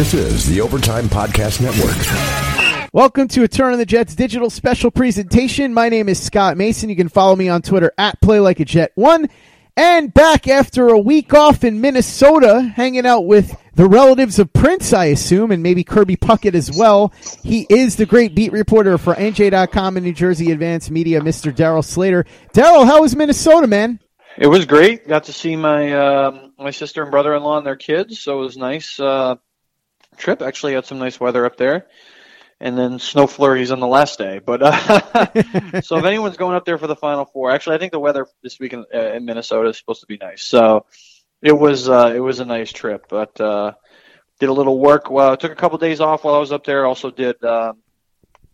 This is the Overtime Podcast Network. Welcome to a Turn on the Jets digital special presentation. My name is Scott Mason. You can follow me on Twitter at Play Like a Jet One. And back after a week off in Minnesota, hanging out with the relatives of Prince, I assume, and maybe Kirby Puckett as well. He is the great beat reporter for NJ.com and New Jersey Advance Media, Mr. Darryl Slater. Darryl, how was Minnesota, man? It was great. Got to see my uh, my sister and brother in law and their kids, so it was nice uh, trip. Actually, had some nice weather up there, and then snow flurries on the last day. But uh, so if anyone's going up there for the Final Four, actually, I think the weather this week in, uh, in Minnesota is supposed to be nice. So it was uh, it was a nice trip, but uh, did a little work. Well, took a couple of days off while I was up there. Also did. Um,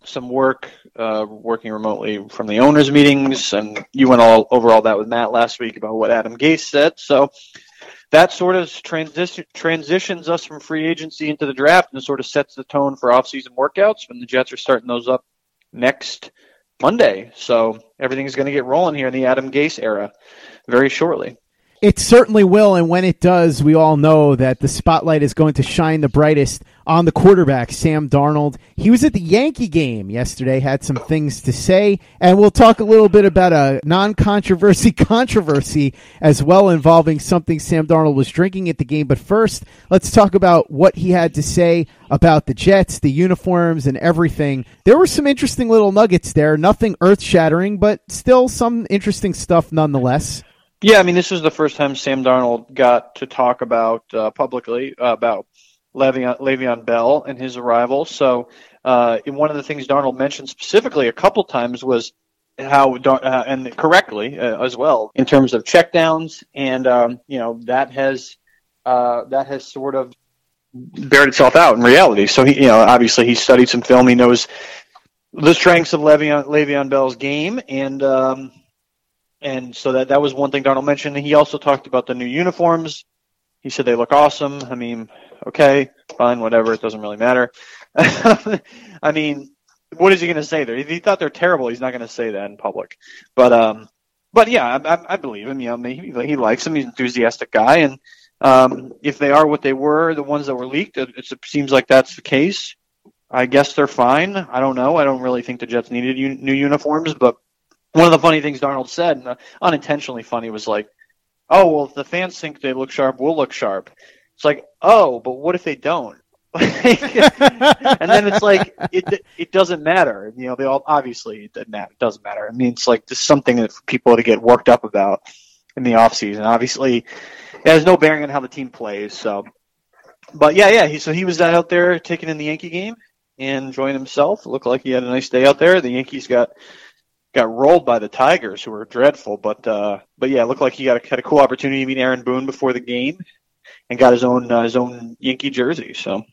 some work uh, working remotely from the owners' meetings, and you went all over all that with Matt last week about what Adam Gase said. So that sort of transition transitions us from free agency into the draft, and sort of sets the tone for off-season workouts. When the Jets are starting those up next Monday, so everything's going to get rolling here in the Adam Gase era very shortly. It certainly will, and when it does, we all know that the spotlight is going to shine the brightest on the quarterback, Sam Darnold. He was at the Yankee game yesterday, had some things to say, and we'll talk a little bit about a non-controversy controversy as well involving something Sam Darnold was drinking at the game. But first, let's talk about what he had to say about the Jets, the uniforms, and everything. There were some interesting little nuggets there, nothing earth-shattering, but still some interesting stuff nonetheless. Yeah, I mean, this was the first time Sam Darnold got to talk about uh, publicly about Le'Veon, Le'Veon Bell and his arrival. So, uh, one of the things Darnold mentioned specifically a couple times was how, uh, and correctly uh, as well, in terms of checkdowns, and um, you know that has uh, that has sort of bared itself out in reality. So he, you know, obviously he studied some film. He knows the strengths of Le'Veon, Le'Veon Bell's game, and um, and so that that was one thing Darnold mentioned. He also talked about the new uniforms. He said they look awesome. I mean, okay, fine, whatever. It doesn't really matter. I mean, what is he going to say there? If he thought they're terrible, he's not going to say that in public. But um, but yeah, I, I believe him. You know, he, he likes them. He's an enthusiastic guy, and um, if they are what they were, the ones that were leaked, it, it seems like that's the case. I guess they're fine. I don't know. I don't really think the Jets needed new uniforms, but one of the funny things Darnold said, uh, unintentionally funny, was like, "Oh well, if the fans think they look sharp, we'll look sharp." It's like, "Oh, but what if they don't?" and then it's like it it doesn't matter. You know, they all obviously it doesn't matter. I mean, it's like just something that people to get worked up about in the off season. Obviously, it has no bearing on how the team plays. So, but yeah, yeah. He so he was out there taking in the Yankee game and enjoying himself. It looked like he had a nice day out there. The Yankees got got rolled by the Tigers, who were dreadful. But uh, but yeah, it looked like he got a, had a cool opportunity to meet Aaron Boone before the game, and got his own uh, his own Yankee jersey. So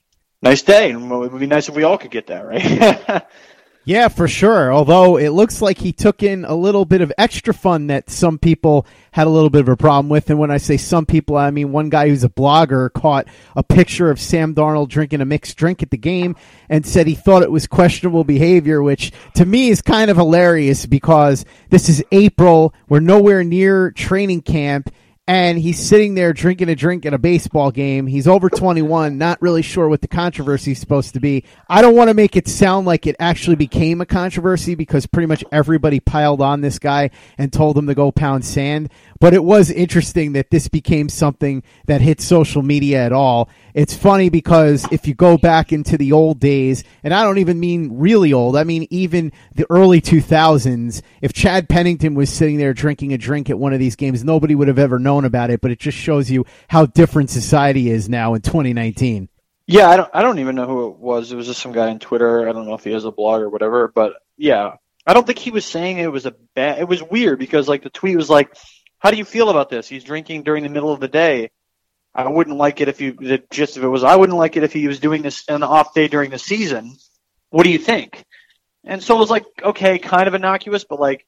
nice day, and it would be nice if we all could get that, right? Yeah, for sure. Although it looks like he took in a little bit of extra fun that some people had a little bit of a problem with. And when I say some people, I mean one guy who's a blogger caught a picture of Sam Darnold drinking a mixed drink at the game and said he thought it was questionable behavior, which to me is kind of hilarious because this is April. We're nowhere near training camp and he's sitting there drinking a drink at a baseball game. He's over 21, not really sure what the controversy is supposed to be. I don't want to make it sound like it actually became a controversy because pretty much everybody piled on this guy and told him to go pound sand. But it was interesting that this became something that hit social media at all. It's funny because if you go back into the old days, and I don't even mean really old, I mean even the early 2000s, if Chad Pennington was sitting there drinking a drink at one of these games, nobody would have ever known about it, but it just shows you how different society is now in 2019. Yeah, I don't I don't even know who it was. It was just some guy on Twitter. I don't know if he has a blog or whatever, but yeah. I don't think he was saying it was a bad it was weird because like the tweet was like how do you feel about this? He's drinking during the middle of the day. I wouldn't like it if you the gist of it was I wouldn't like it if he was doing this on an off day during the season. What do you think? And so it was like, okay, kind of innocuous, but like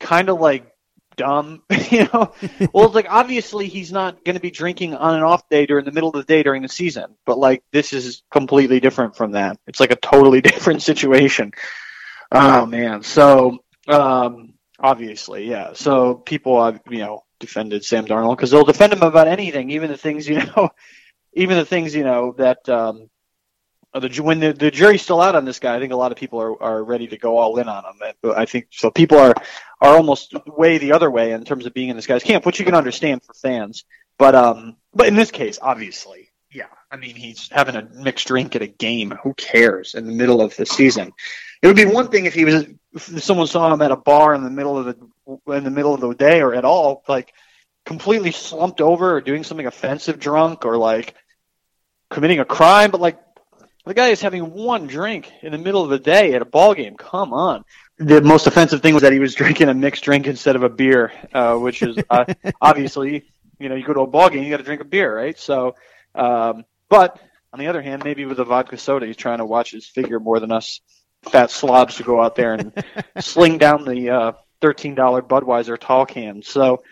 kind of like dumb, you know. well, like obviously he's not going to be drinking on an off day during the middle of the day during the season, but like this is completely different from that. It's like a totally different situation. Oh man, so um, Obviously, yeah. So people, uh, you know, defended Sam Darnold because they'll defend him about anything, even the things you know even the things you know that um, the when the, the jury's still out on this guy, I think a lot of people are, are ready to go all in on him. I think so. People are are almost way the other way in terms of being in this guy's camp, which you can understand for fans. But um, but in this case, obviously, yeah. I mean, he's having a mixed drink at a game. Who cares in the middle of the season? It would be one thing if he was if someone saw him at a bar in the middle of the in the middle of the day or at all, like completely slumped over or doing something offensive drunk or like committing a crime. But like the guy is having one drink in the middle of the day at a ball game. Come on. The most offensive thing was that he was drinking a mixed drink instead of a beer, uh, which is uh, obviously, you know, you go to a ball game, you got to drink a beer, right? So, um, but on the other hand, maybe with a vodka soda, he's trying to watch his figure more than us fat slobs to go out there and sling down the uh, $13 Budweiser tall can. So,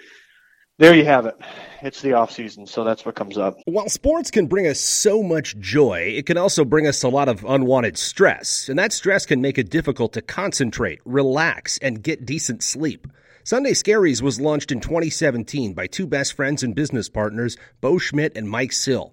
there you have it. It's the off season, so that's what comes up. While sports can bring us so much joy, it can also bring us a lot of unwanted stress, and that stress can make it difficult to concentrate, relax, and get decent sleep. Sunday Scaries was launched in 2017 by two best friends and business partners, Bo Schmidt and Mike Sill.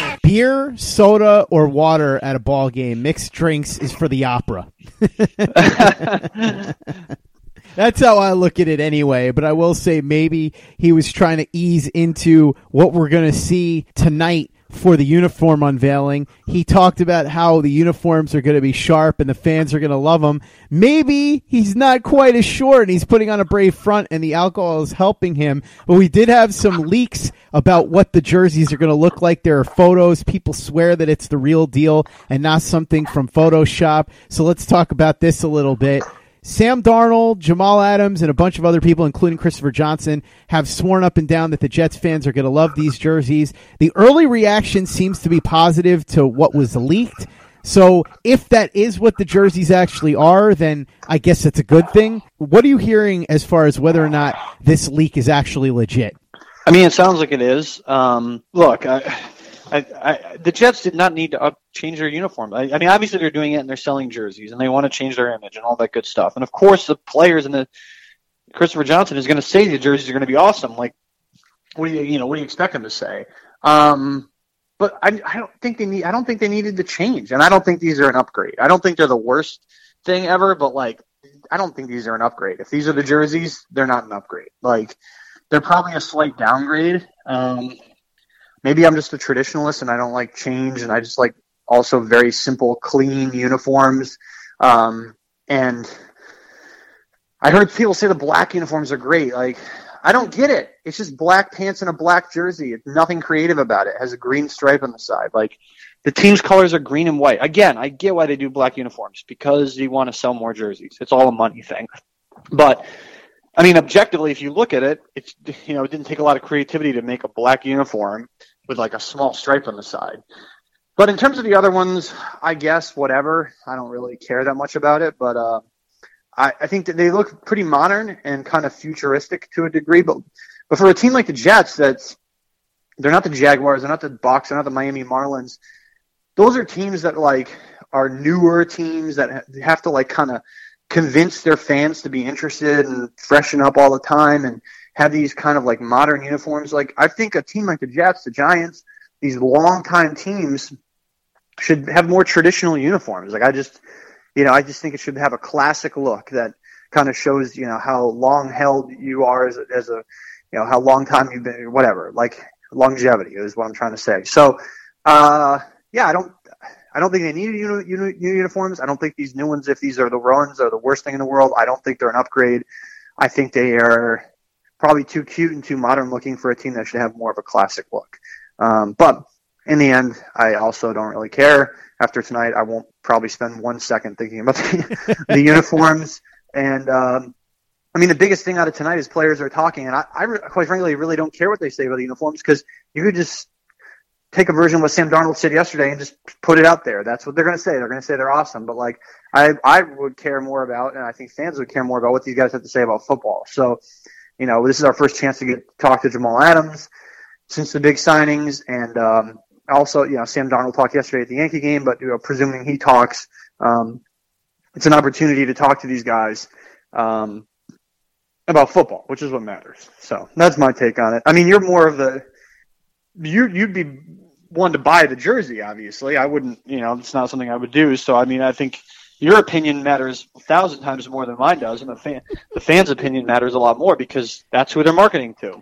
beer, soda, or water at a ball game. Mixed drinks is for the opera. That's how I look at it anyway. But I will say maybe he was trying to ease into what we're going to see tonight for the uniform unveiling. He talked about how the uniforms are going to be sharp and the fans are going to love them. Maybe he's not quite as sure and he's putting on a brave front and the alcohol is helping him. But we did have some leaks about what the jerseys are going to look like. There are photos. People swear that it's the real deal and not something from Photoshop. So let's talk about this a little bit. Sam Darnold, Jamal Adams, and a bunch of other people, including Christopher Johnson, have sworn up and down that the Jets fans are going to love these jerseys. The early reaction seems to be positive to what was leaked. So if that is what the jerseys actually are, then I guess it's a good thing. What are you hearing as far as whether or not this leak is actually legit? I mean, it sounds like it is. Um, look, I, I, I, the Jets did not need to up, change their uniform. I, I, mean, obviously they're doing it and they're selling jerseys and they want to change their image and all that good stuff. And of course, the players and the Christopher Johnson is going to say the jerseys are going to be awesome. Like, what do you, you know, what do you expect him to say? Um, but I, I don't think they need. I don't think they needed to change, and I don't think these are an upgrade. I don't think they're the worst thing ever, but like, I don't think these are an upgrade. If these are the jerseys, they're not an upgrade. Like, they're probably a slight downgrade. Um, maybe I'm just a traditionalist and I don't like change and I just like also very simple, clean uniforms. Um, and I heard people say the black uniforms are great. Like, I don't get it. It's just black pants and a black jersey. It's nothing creative about it. it has a green stripe on the side. Like, the team's colors are green and white. Again, I get why they do black uniforms because you want to sell more jerseys. It's all a money thing. But I mean, objectively, if you look at it, it's you know, it didn't take a lot of creativity to make a black uniform with like a small stripe on the side. But in terms of the other ones, I guess whatever. I don't really care that much about it, but uh, I, I think that they look pretty modern and kind of futuristic to a degree. But but for a team like the Jets, that's they're not the Jaguars, they're not the Bucs, they're not the Miami Marlins. Those are teams that like are newer teams that have to like kind of convince their fans to be interested and freshen up all the time and have these kind of like modern uniforms. Like I think a team like the Jets, the Giants, these long-time teams should have more traditional uniforms. Like I just, you know, I just think it should have a classic look that kind of shows you know how long held you are as a, as a you know how long time you've been whatever like longevity is what I'm trying to say. So uh, yeah, I don't I don't think they need new, new, new uniforms. I don't think these new ones, if these are the runs, are the worst thing in the world. I don't think they're an upgrade. I think they are probably too cute and too modern looking for a team that should have more of a classic look. Um, but in the end, I also don't really care. After tonight, I won't probably spend one second thinking about the, the uniforms. And um, I mean, the biggest thing out of tonight is players are talking, and I, I quite frankly really don't care what they say about the uniforms because you could just take a version of what Sam Darnold said yesterday and just put it out there. That's what they're going to say. They're going to say they're awesome. But like, I I would care more about, and I think fans would care more about what these guys have to say about football. So, you know, this is our first chance to get talk to Jamal Adams since the big signings, and um, also, you know, Sam Darnold talked yesterday at the Yankee game, but you know, presuming he talks, um, it's an opportunity to talk to these guys. Um, about football, which is what matters. So that's my take on it. I mean, you're more of the you you'd be one to buy the jersey. Obviously, I wouldn't. You know, it's not something I would do. So I mean, I think your opinion matters a thousand times more than mine does, and the fan the fans' opinion matters a lot more because that's who they're marketing to.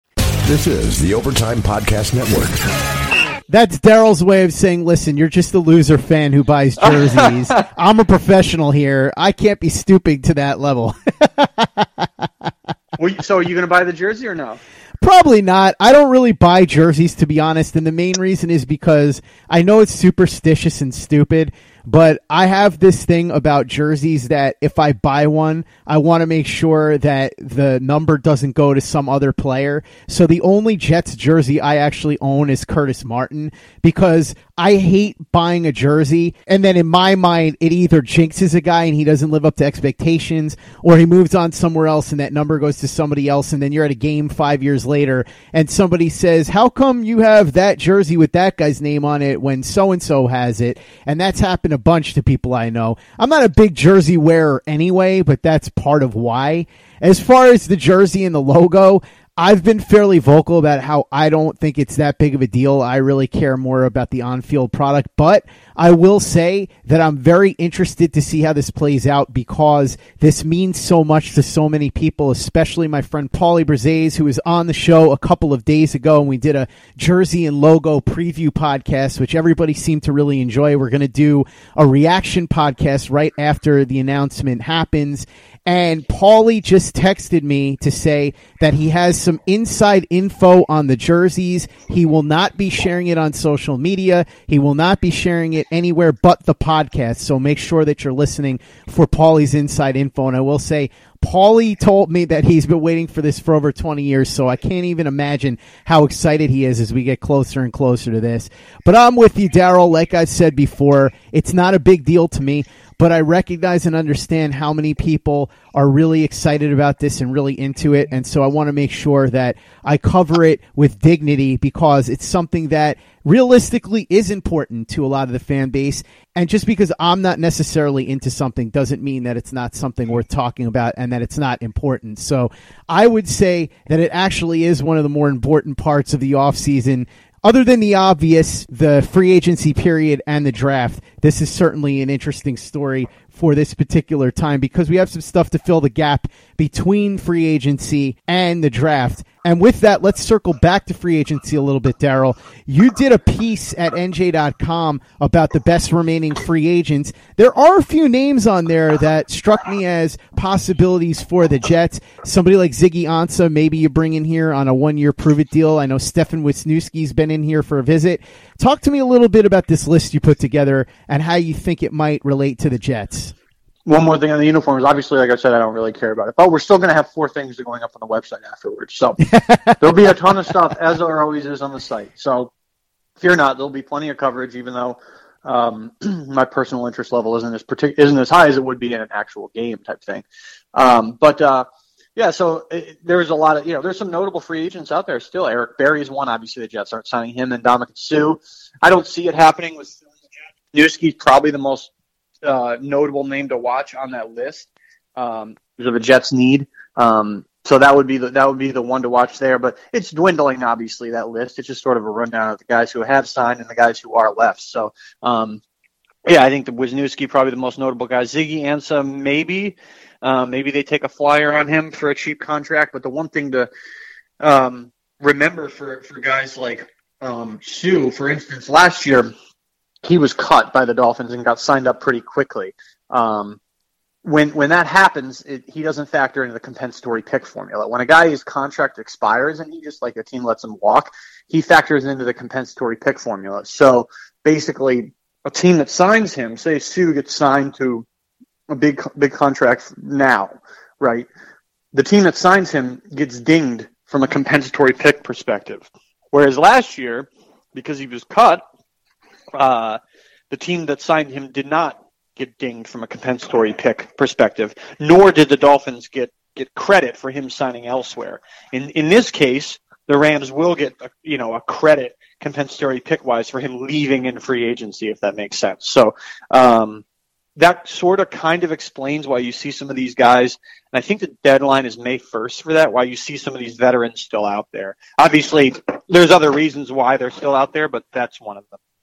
This is the Overtime Podcast Network. That's Darryl's way of saying, listen, you're just a loser fan who buys jerseys. I'm a professional here. I can't be stooping to that level. so are you going to buy the jersey or no? Probably not. I don't really buy jerseys, to be honest. And the main reason is because I know it's superstitious and stupid, but I have this thing about jerseys that if I buy one, I want to make sure that the number doesn't go to some other player. So the only Jets jersey I actually own is Curtis Martin because I hate buying a jersey and then in my mind it either jinxes a guy and he doesn't live up to expectations or he moves on somewhere else and that number goes to somebody else and then you're at a game 5 years later and somebody says, "How come you have that jersey with that guy's name on it when so and so has it?" And that's happened a bunch to people I know. I'm not a big jersey wearer anyway, but that's part of why. As far as the jersey and the logo, I've been fairly vocal about how I don't think it's that big of a deal. I really care more about the on field product. But I will say that I'm very interested to see how this plays out because this means so much to so many people, especially my friend Paulie Brzez, who was on the show a couple of days ago. And we did a jersey and logo preview podcast, which everybody seemed to really enjoy. We're going to do a reaction podcast right after the announcement happens. And Paulie just texted me to say that he has some inside info on the jerseys. He will not be sharing it on social media. He will not be sharing it anywhere but the podcast. So make sure that you're listening for Paulie's inside info. And I will say, Paulie told me that he's been waiting for this for over 20 years, so I can't even imagine how excited he is as we get closer and closer to this. But I'm with you, Darryl. Like I said before, it's not a big deal to me but I recognize and understand how many people are really excited about this and really into it. And so I want to make sure that I cover it with dignity because it's something that realistically is important to a lot of the fan base. And just because I'm not necessarily into something doesn't mean that it's not something worth talking about and that it's not important. So I would say that it actually is one of the more important parts of the off season other than the obvious, the free agency period and the draft, this is certainly an interesting story for this particular time because we have some stuff to fill the gap between free agency and the draft. And with that, let's circle back to free agency a little bit, Darryl. You did a piece at NJ.com about the best remaining free agents. There are a few names on there that struck me as possibilities for the Jets. Somebody like Ziggy Ansah, maybe you bring in here on a one year prove it deal. I know Stefan Wisniewski's been in here for a visit. Talk to me a little bit about this list you put together and how you think it might relate to the Jets. One more thing on the uniforms. Obviously, like I said, I don't really care about it, but we're still going to have four things going up on the website afterwards. So there'll be a ton of stuff, as there always is on the site. So fear not, there'll be plenty of coverage, even though Um, my personal interest level isn't as partic- isn't as high as it would be in an actual game type thing. Um, but uh, yeah, so it, there's a lot of you know there's some notable free agents out there still. Eric Berry is one. Obviously, the Jets aren't signing him, and Ndamukong Suh. I don't see it happening with Newski's probably the most uh, notable name to watch on that list um, of the Jets need. Um, so that would be the that would be the one to watch there. But it's dwindling, obviously, that list. It's just sort of a rundown of the guys who have signed and the guys who are left. So um, yeah, I think the Wisniewski probably the most notable guy. Ziggy Ansah, maybe. Uh, maybe they take a flyer on him for a cheap contract. But the one thing to um, remember for, for guys like um, Suh, for instance, last year he was cut by the Dolphins and got signed up pretty quickly. Um, when when that happens, it, he doesn't factor into the compensatory pick formula. When a guy's contract expires and he just like a team lets him walk, he factors into the compensatory pick formula. So basically, a team that signs him, say Suh gets signed to a big big contract now, right? The team that signs him gets dinged from a compensatory pick perspective. Whereas last year, because he was cut, uh, the team that signed him did not get dinged from a compensatory pick perspective, nor did the Dolphins get get credit for him signing elsewhere. In in this case, the Rams will get a, you know a credit compensatory pick wise for him leaving in free agency, if that makes sense. So um, that sort of kind of explains why you see some of these guys. And I think the deadline is May 1st for that, why you see some of these veterans still out there. Obviously, there's other reasons why they're still out there, but that's one of them.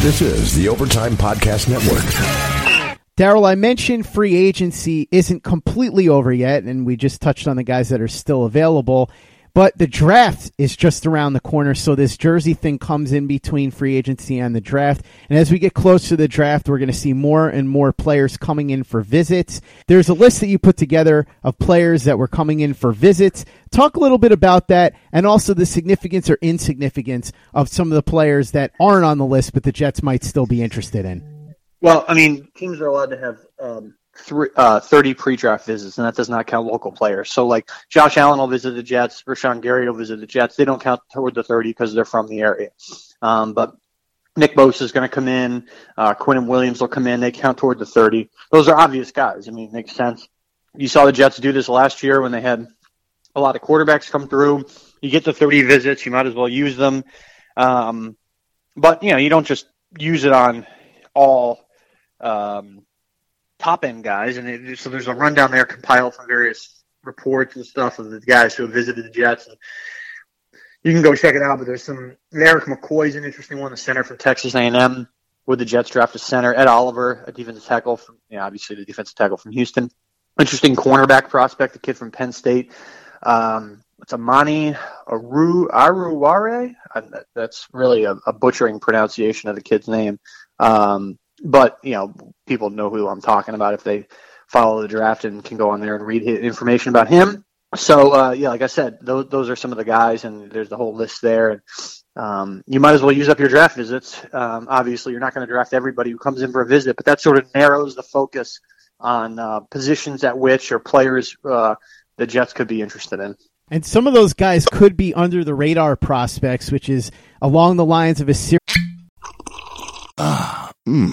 This is the Overtime Podcast Network. Darryl, I mentioned free agency isn't completely over yet, and we just touched on the guys that are still available. But the draft is just around the corner, so this jersey thing comes in between free agency and the draft. And as we get close to the draft, we're going to see more and more players coming in for visits. There's a list that you put together of players that were coming in for visits. Talk a little bit about that and also the significance or insignificance of some of the players that aren't on the list, but the Jets might still be interested in. Well, I mean, teams are allowed to have um, three, uh, 30 pre-draft visits, and that does not count local players. So, like Josh Allen will visit the Jets, Rashan Gary will visit the Jets. They don't count toward the 30 because they're from the area. Um, but Nick Bosa is going to come in. Uh, and Williams will come in. They count toward the 30. Those are obvious guys. I mean, it makes sense. You saw the Jets do this last year when they had a lot of quarterbacks come through. You get the 30 visits, you might as well use them. Um, but, you know, you don't just use it on all um, top end guys, and it, so there's a rundown there compiled from various reports and stuff of the guys who have visited the Jets. And you can go check it out. But there's some Erik McCoy's an interesting one, the center from Texas A&M. Would the Jets draft a center? Ed Oliver, a defensive tackle from, you know, obviously the defensive tackle from Houston. Interesting cornerback prospect, the kid from Penn State. Um, it's Amani Aru Aruware. That's really a, a, butchering pronunciation of the kid's name. Um, but you know, people know who I'm talking about if they follow the draft and can go on there and read information about him. So uh, yeah, like I said, those those are some of the guys, and there's the whole list there. And um, you might as well use up your draft visits. Um, obviously, you're not going to draft everybody who comes in for a visit, but that sort of narrows the focus on uh, positions at which or players uh, the Jets could be interested in. And some of those guys could be under the radar prospects, which is along the lines of a series. Ah, hmm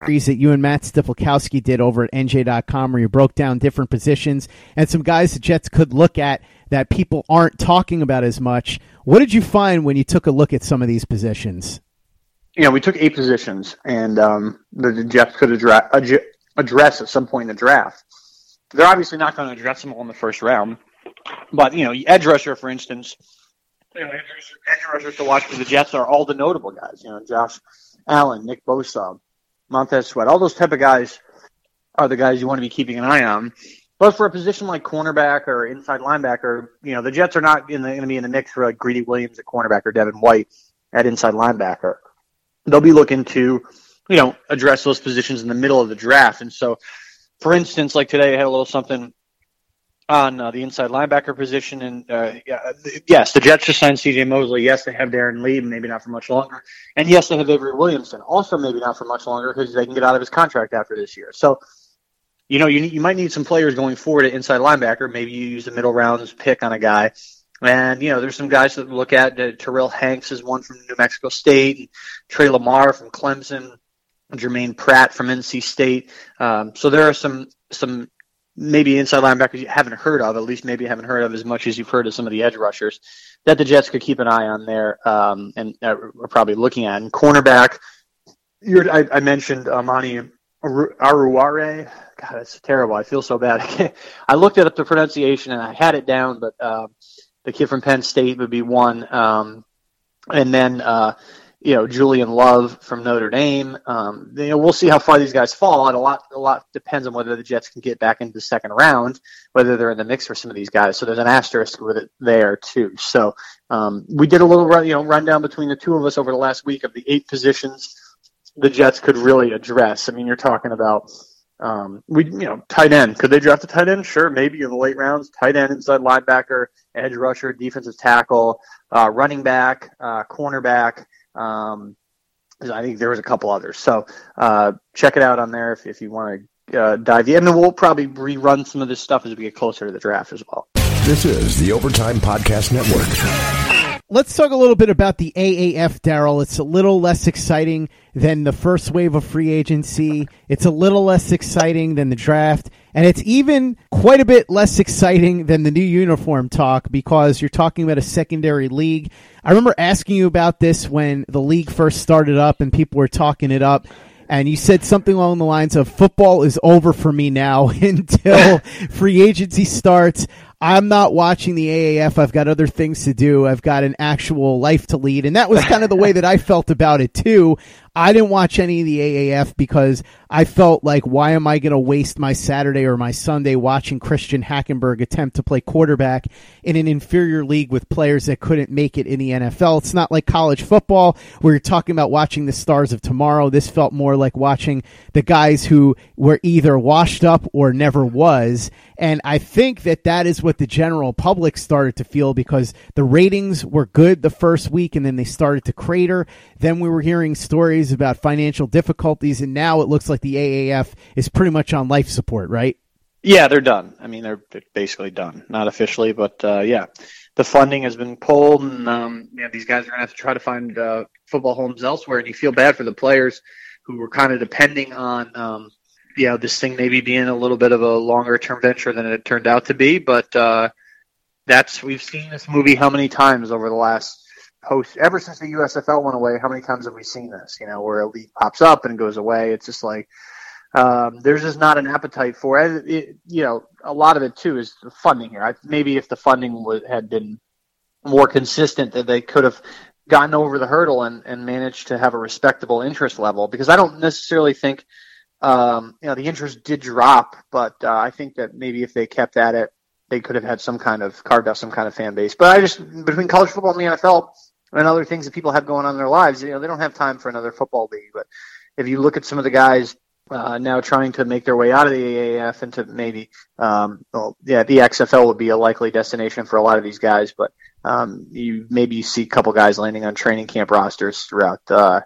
that you and Matt Stypulkoski did over at NJ.com where you broke down different positions and some guys the Jets could look at that people aren't talking about as much. What did you find when you took a look at some of these positions? You know, we took eight positions, and um, the, Jets could address, address at some point in the draft. They're obviously not going to address them all in the first round, but you know, edge rusher, for instance, you know, edge rushers to watch for the Jets are all the notable guys. You know, Josh Allen, Nick Bosa, Montez Sweat, all those type of guys are the guys you want to be keeping an eye on. But for a position like cornerback or inside linebacker, you know, the Jets are not going to be in the mix for like Greedy Williams at cornerback or Devin White at inside linebacker. They'll be looking to, you know, address those positions in the middle of the draft. And so, for instance, like today, I had a little something on uh, the inside linebacker position. And uh, yes, the Jets just signed C.J. Mosley. Yes, they have Darron Lee, maybe not for much longer. And yes, they have Avery Williamson, also maybe not for much longer because they can get out of his contract after this year. So, you know, you you might need some players going forward at inside linebacker. Maybe you use the middle rounds pick on a guy. And, you know, there's some guys that look at. Uh, Terrill Hanks is one from New Mexico State, Tre Lamar from Clemson, Germaine Pratt from NC State. Um, so there are some some maybe inside linebackers you haven't heard of, at least maybe haven't heard of as much as you've heard of some of the edge rushers that the Jets could keep an eye on there um, and uh, are probably looking at. And cornerback, I, I, mentioned Amani Aruare. God, that's terrible. I feel so bad. I looked at the pronunciation and I had it down, but uh, the kid from Penn State would be one. Um, and then uh, you know Julian Love from Notre Dame. Um, you know, we'll see how far these guys fall, and a lot a lot depends on whether the Jets can get back into the second round, whether they're in the mix for some of these guys. So there's an asterisk with it there too. So um, we did a little run, you know rundown between the two of us over the last week of the eight positions the Jets could really address. I mean, you're talking about. Um, we, you know, tight end. Could they draft a tight end? Sure, maybe in the late rounds. Tight end, inside linebacker, edge rusher, defensive tackle, uh, running back, uh, cornerback. Um, I think there was a couple others. So uh, check it out on there if, if you want to uh, dive in. And we'll probably rerun some of this stuff as we get closer to the draft as well. This is the Overtime Podcast Network. Let's talk a little bit about the AAF, Darryl. It's a little less exciting than the first wave of free agency. It's a little less exciting than the draft. And it's even quite a bit less exciting than the new uniform talk because you're talking about a secondary league. I remember asking you about this when the league first started up and people were talking it up. And you said something along the lines of football is over for me now until free agency starts. I'm not watching the AAF. I've got other things to do. I've got an actual life to lead. And that was kind of the way that I felt about it too. I didn't watch any of the AAF because I felt like, why am I going to waste my Saturday or my Sunday watching Christian Hackenberg attempt to play quarterback in an inferior league with players that couldn't make it in the NFL? It's not like college football where you're talking about watching the stars of tomorrow. This felt more like watching the guys who were either washed up or never was. And I think that that is what the general public started to feel because the ratings were good the first week and then they started to crater. Then we were hearing stories about financial difficulties, and now it looks like the AAF is pretty much on life support, right? Yeah, they're done. I mean, they're basically done. Not officially, but uh, yeah, the funding has been pulled, and um, these guys are going to have to try to find uh, football homes elsewhere. And you feel bad for the players who were kind of depending on, um, you know, this thing maybe being a little bit of a longer term venture than it turned out to be. But uh, that's we've seen this movie how many times over the last post ever since the USFL went away. How many times have we seen this? You know, where a league pops up and goes away. It's just like um, there's just not an appetite for it. it. You know, a lot of it too is the funding here. I, maybe if the funding would, had been more consistent, that they could have gotten over the hurdle and, and managed to have a respectable interest level. Because I don't necessarily think. Um, you know, the interest did drop, but uh, I think that maybe if they kept at it, they could have had some kind of carved out some kind of fan base. But I just between college football and the NFL, and other things that people have going on in their lives. You know, they don't have time for another football league. But if you look at some of the guys uh, now trying to make their way out of the AAF into maybe, um, well, yeah, the XFL would be a likely destination for a lot of these guys. But um, you maybe see a couple guys landing on training camp rosters throughout uh,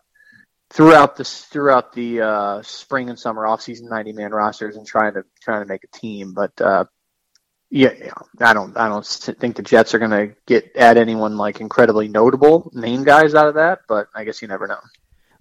throughout the throughout the uh, spring and summer off season ninety man rosters and trying to trying to make a team. But uh, yeah, I don't. I don't think the Jets are going to get add anyone like incredibly notable name guys out of that. But I guess you never know.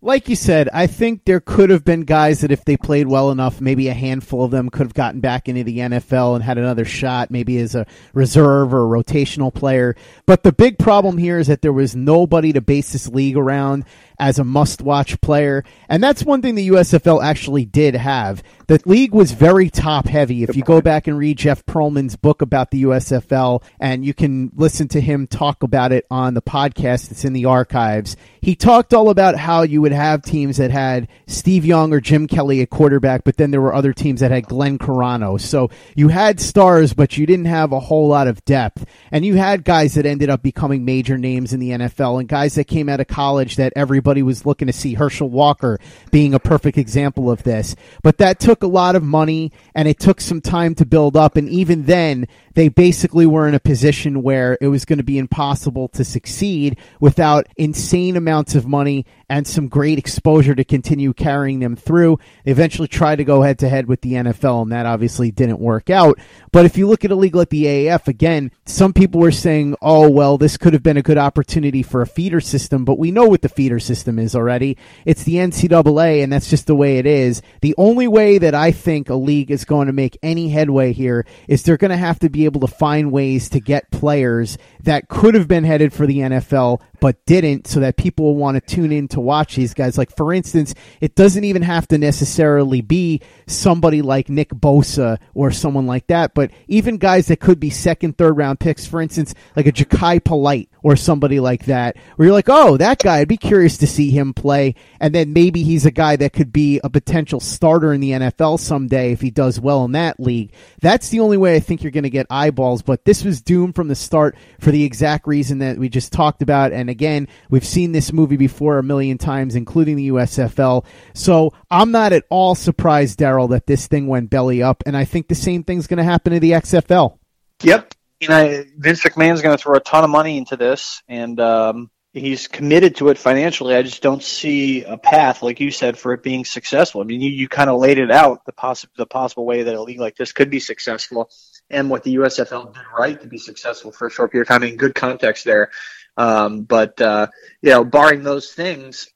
Like you said, I think there could have been guys that if they played well enough, maybe a handful of them could have gotten back into the NFL and had another shot, maybe as a reserve or a rotational player. But the big problem here is that there was nobody to base this league around as a must watch player. And that's one thing the USFL actually did have. The league was very top heavy. If you go back and read Jeff Pearlman's book about the USFL, and you can listen to him talk about it on the podcast that's in the archives, he talked all about how you would have teams that had Steve Young or Jim Kelly at quarterback, but then there were other teams that had Glenn Carano. So you had stars, but you didn't have a whole lot of depth. And you had guys that ended up becoming major names in the NFL and guys that came out of college that everybody was looking to see. Herschel Walker being a perfect example of this. But that took a lot of money and it took some time to build up. And even then, they basically were in a position where it was going to be impossible to succeed without insane amounts of money and some great exposure to continue carrying them through. They eventually tried to go head to head with the NFL, and that obviously didn't work out. But if you look at a league like the AAF, again, some people were saying, oh, well, this could have been a good opportunity for a feeder system, but we know what the feeder system is already. It's the NCAA, and that's just the way it is. The only way that I think a league is going to make any headway here is they're going to have to be able to find ways to get players that could have been headed for the NFL but didn't so that people want to tune in to watch these guys. Like, for instance, it doesn't even have to necessarily be somebody like Nick Bosa or someone like that, but even guys that could be second, third round picks, for instance, like a Jachai Polite or somebody like that, where you're like, oh, that guy, I'd be curious to see him play. And then maybe he's a guy that could be a potential starter in the NFL someday if he does well in that league. That's the only way I think you're going to get eyeballs. But this was doomed from the start for the exact reason that we just talked about. And again, we've seen this movie before a million times, including the USFL. So I'm not at all surprised, Darryl, that this thing went belly up. And I think the same thing's going to happen to the XFL. Yep, you know, Vince McMahon's going to throw a ton of money into this, and um, he's committed to it financially. I just don't see a path, like you said, for it being successful. I mean, you, you kind of laid it out the possible the possible way that a league like this could be successful, and what the USFL did right to be successful for a short period of time. In good context there, um, but uh, you know, barring those things,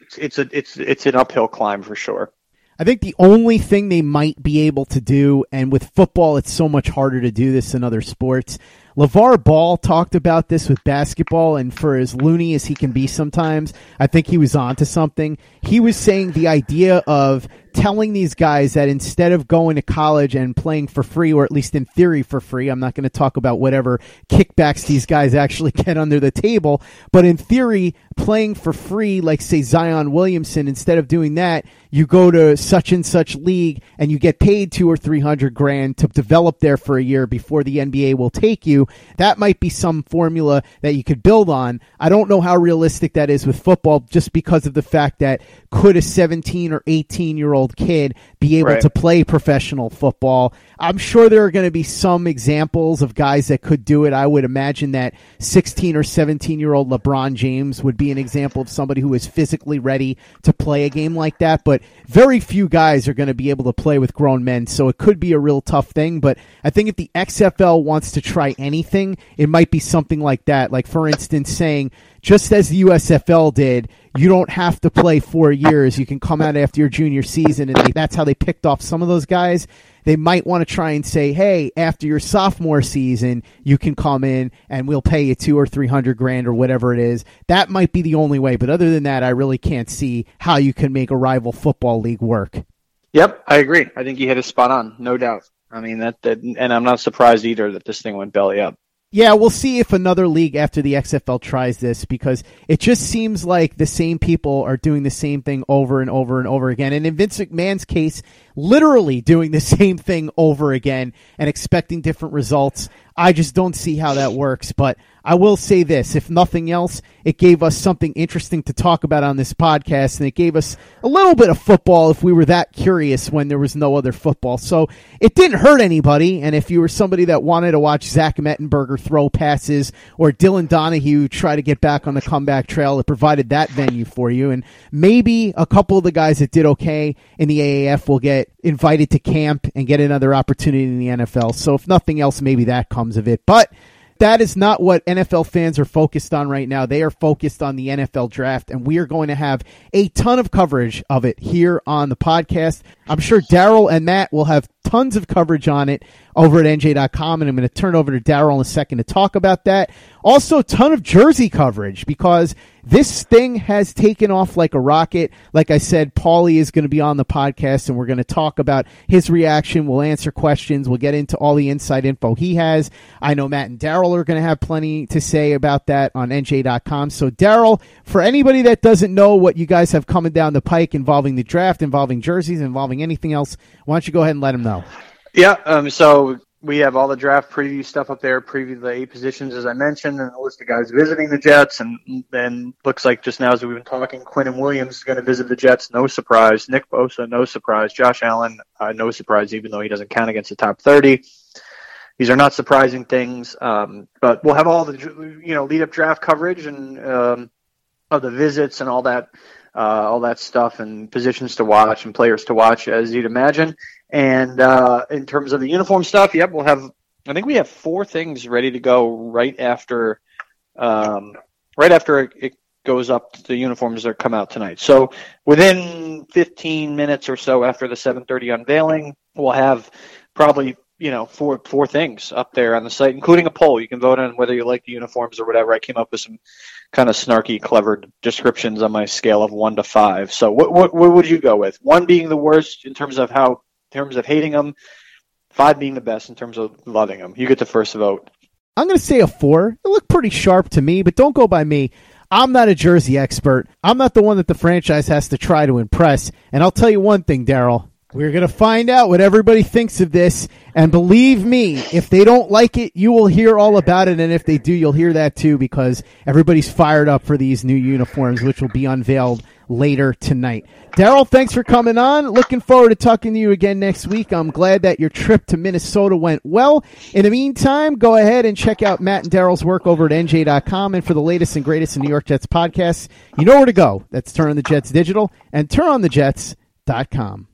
it's, it's a it's it's an uphill climb for sure. I think the only thing they might be able to do, and with football, it's so much harder to do this than other sports. LeVar Ball talked about this with basketball, and for as loony as he can be sometimes, I think he was onto something. He was saying the idea of telling these guys that instead of going to college and playing for free, or at least in theory for free, I'm not going to talk about whatever kickbacks these guys actually get under the table, but in theory, playing for free, like say Zion Williamson, instead of doing that, you go to such and such league and you get paid two or three hundred grand to develop there for a year before the NBA will take you. That might be some formula that you could build on. I don't know how realistic that is with football just because of the fact that could a 17 or 18 year old kid be able right. to play professional football? I'm sure there are going to be some examples of guys that could do it. I would imagine that 16 or 17 year old LeBron James would be an example of somebody who is physically ready to play a game like that, but very few guys are going to be able to play with grown men, so it could be a real tough thing. But I think if the XFL wants to try anything, it might be something like that. Like, for instance, saying, just as the USFL did, you don't have to play four years. You can come out after your junior season, and they, that's how they picked off some of those guys they might want to try and say, hey, after your sophomore season, you can come in and we'll pay you two or three hundred grand or whatever it is. That might be the only way. But other than that, I really can't see how you can make a rival football league work. Yep, I agree. I think you hit a spot on, no doubt. I mean that, that and I'm not surprised either that this thing went belly up. Yeah, we'll see if another league after the XFL tries this because it just seems like the same people are doing the same thing over and over and over again. And in Vince McMahon's case, literally doing the same thing over again and expecting different results. I just don't see how that works. But I will say this if nothing else, it gave us something interesting to talk about on this podcast, and it gave us a little bit of football if we were that curious when there was no other football. So it didn't hurt anybody. And if you were somebody that wanted to watch Zach Mettenberger throw passes or Dylan Donahue try to get back on the comeback trail, it provided that venue for you. And maybe a couple of the guys that did okay in the AAF will get invited to camp and get another opportunity in the NFL. So if nothing else, maybe that comes of it. But that is not what NFL fans are focused on right now. They are focused on the NFL draft, and we are going to have a ton of coverage of it here on the podcast. I'm sure Darryl and Matt will have tons of coverage on it over at NJ.com, and I'm going to turn over to Darryl in a second to talk about that. Also, a ton of jersey coverage because this thing has taken off like a rocket. Like I said, Paulie is going to be on the podcast and we're going to talk about his reaction. We'll answer questions. We'll get into all the inside info he has. I know Matt and Darryl are going to have plenty to say about that on NJ.com. So, Darryl, for anybody that doesn't know what you guys have coming down the pike involving the draft, involving jerseys, involving anything else, why don't you go ahead and let them know? Yeah, um, so we have all the draft preview stuff up there, preview the eight positions as I mentioned, and a list of guys visiting the Jets. And then looks like just now as we've been talking, Quinnen Williams is going to visit the Jets. No surprise. Nick Bosa, no surprise. Josh Allen, uh, no surprise, even though he doesn't count against the top thirty. These are not surprising things, um, but we'll have all the you know lead up draft coverage and um, of the visits and all that. Uh, all that stuff and positions to watch and players to watch, as you'd imagine. And uh, in terms of the uniform stuff, yep, we'll have. I think we have four things ready to go right after, um, right after it, goes up. The uniforms that come out tonight. So within 15 minutes or so after the 7:30 unveiling, we'll have probably you know four four things up there on the site, including a poll. You can vote on whether you like the uniforms or whatever. I came up with some kind of snarky, clever descriptions on my scale of one to five. So what what, what would you go with? One being the worst in terms of how terms of hating them, five being the best in terms of loving them. You get the first vote. I'm going to say a four. It looked pretty sharp to me, but don't go by me. I'm not a jersey expert. I'm not the one that the franchise has to try to impress. And I'll tell you one thing, Darryl. We're going to find out what everybody thinks of this. And believe me, if they don't like it, you will hear all about it. And if they do, you'll hear that too because everybody's fired up for these new uniforms, which will be unveiled later tonight. Darryl, thanks for coming on. Looking forward to talking to you again next week. I'm glad that your trip to Minnesota went well. In the meantime, go ahead and check out Matt and Darryl's work over at NJ.com. And for the latest and greatest in New York Jets podcasts, you know where to go. That's Turn on the Jets Digital and turnonthejets.com.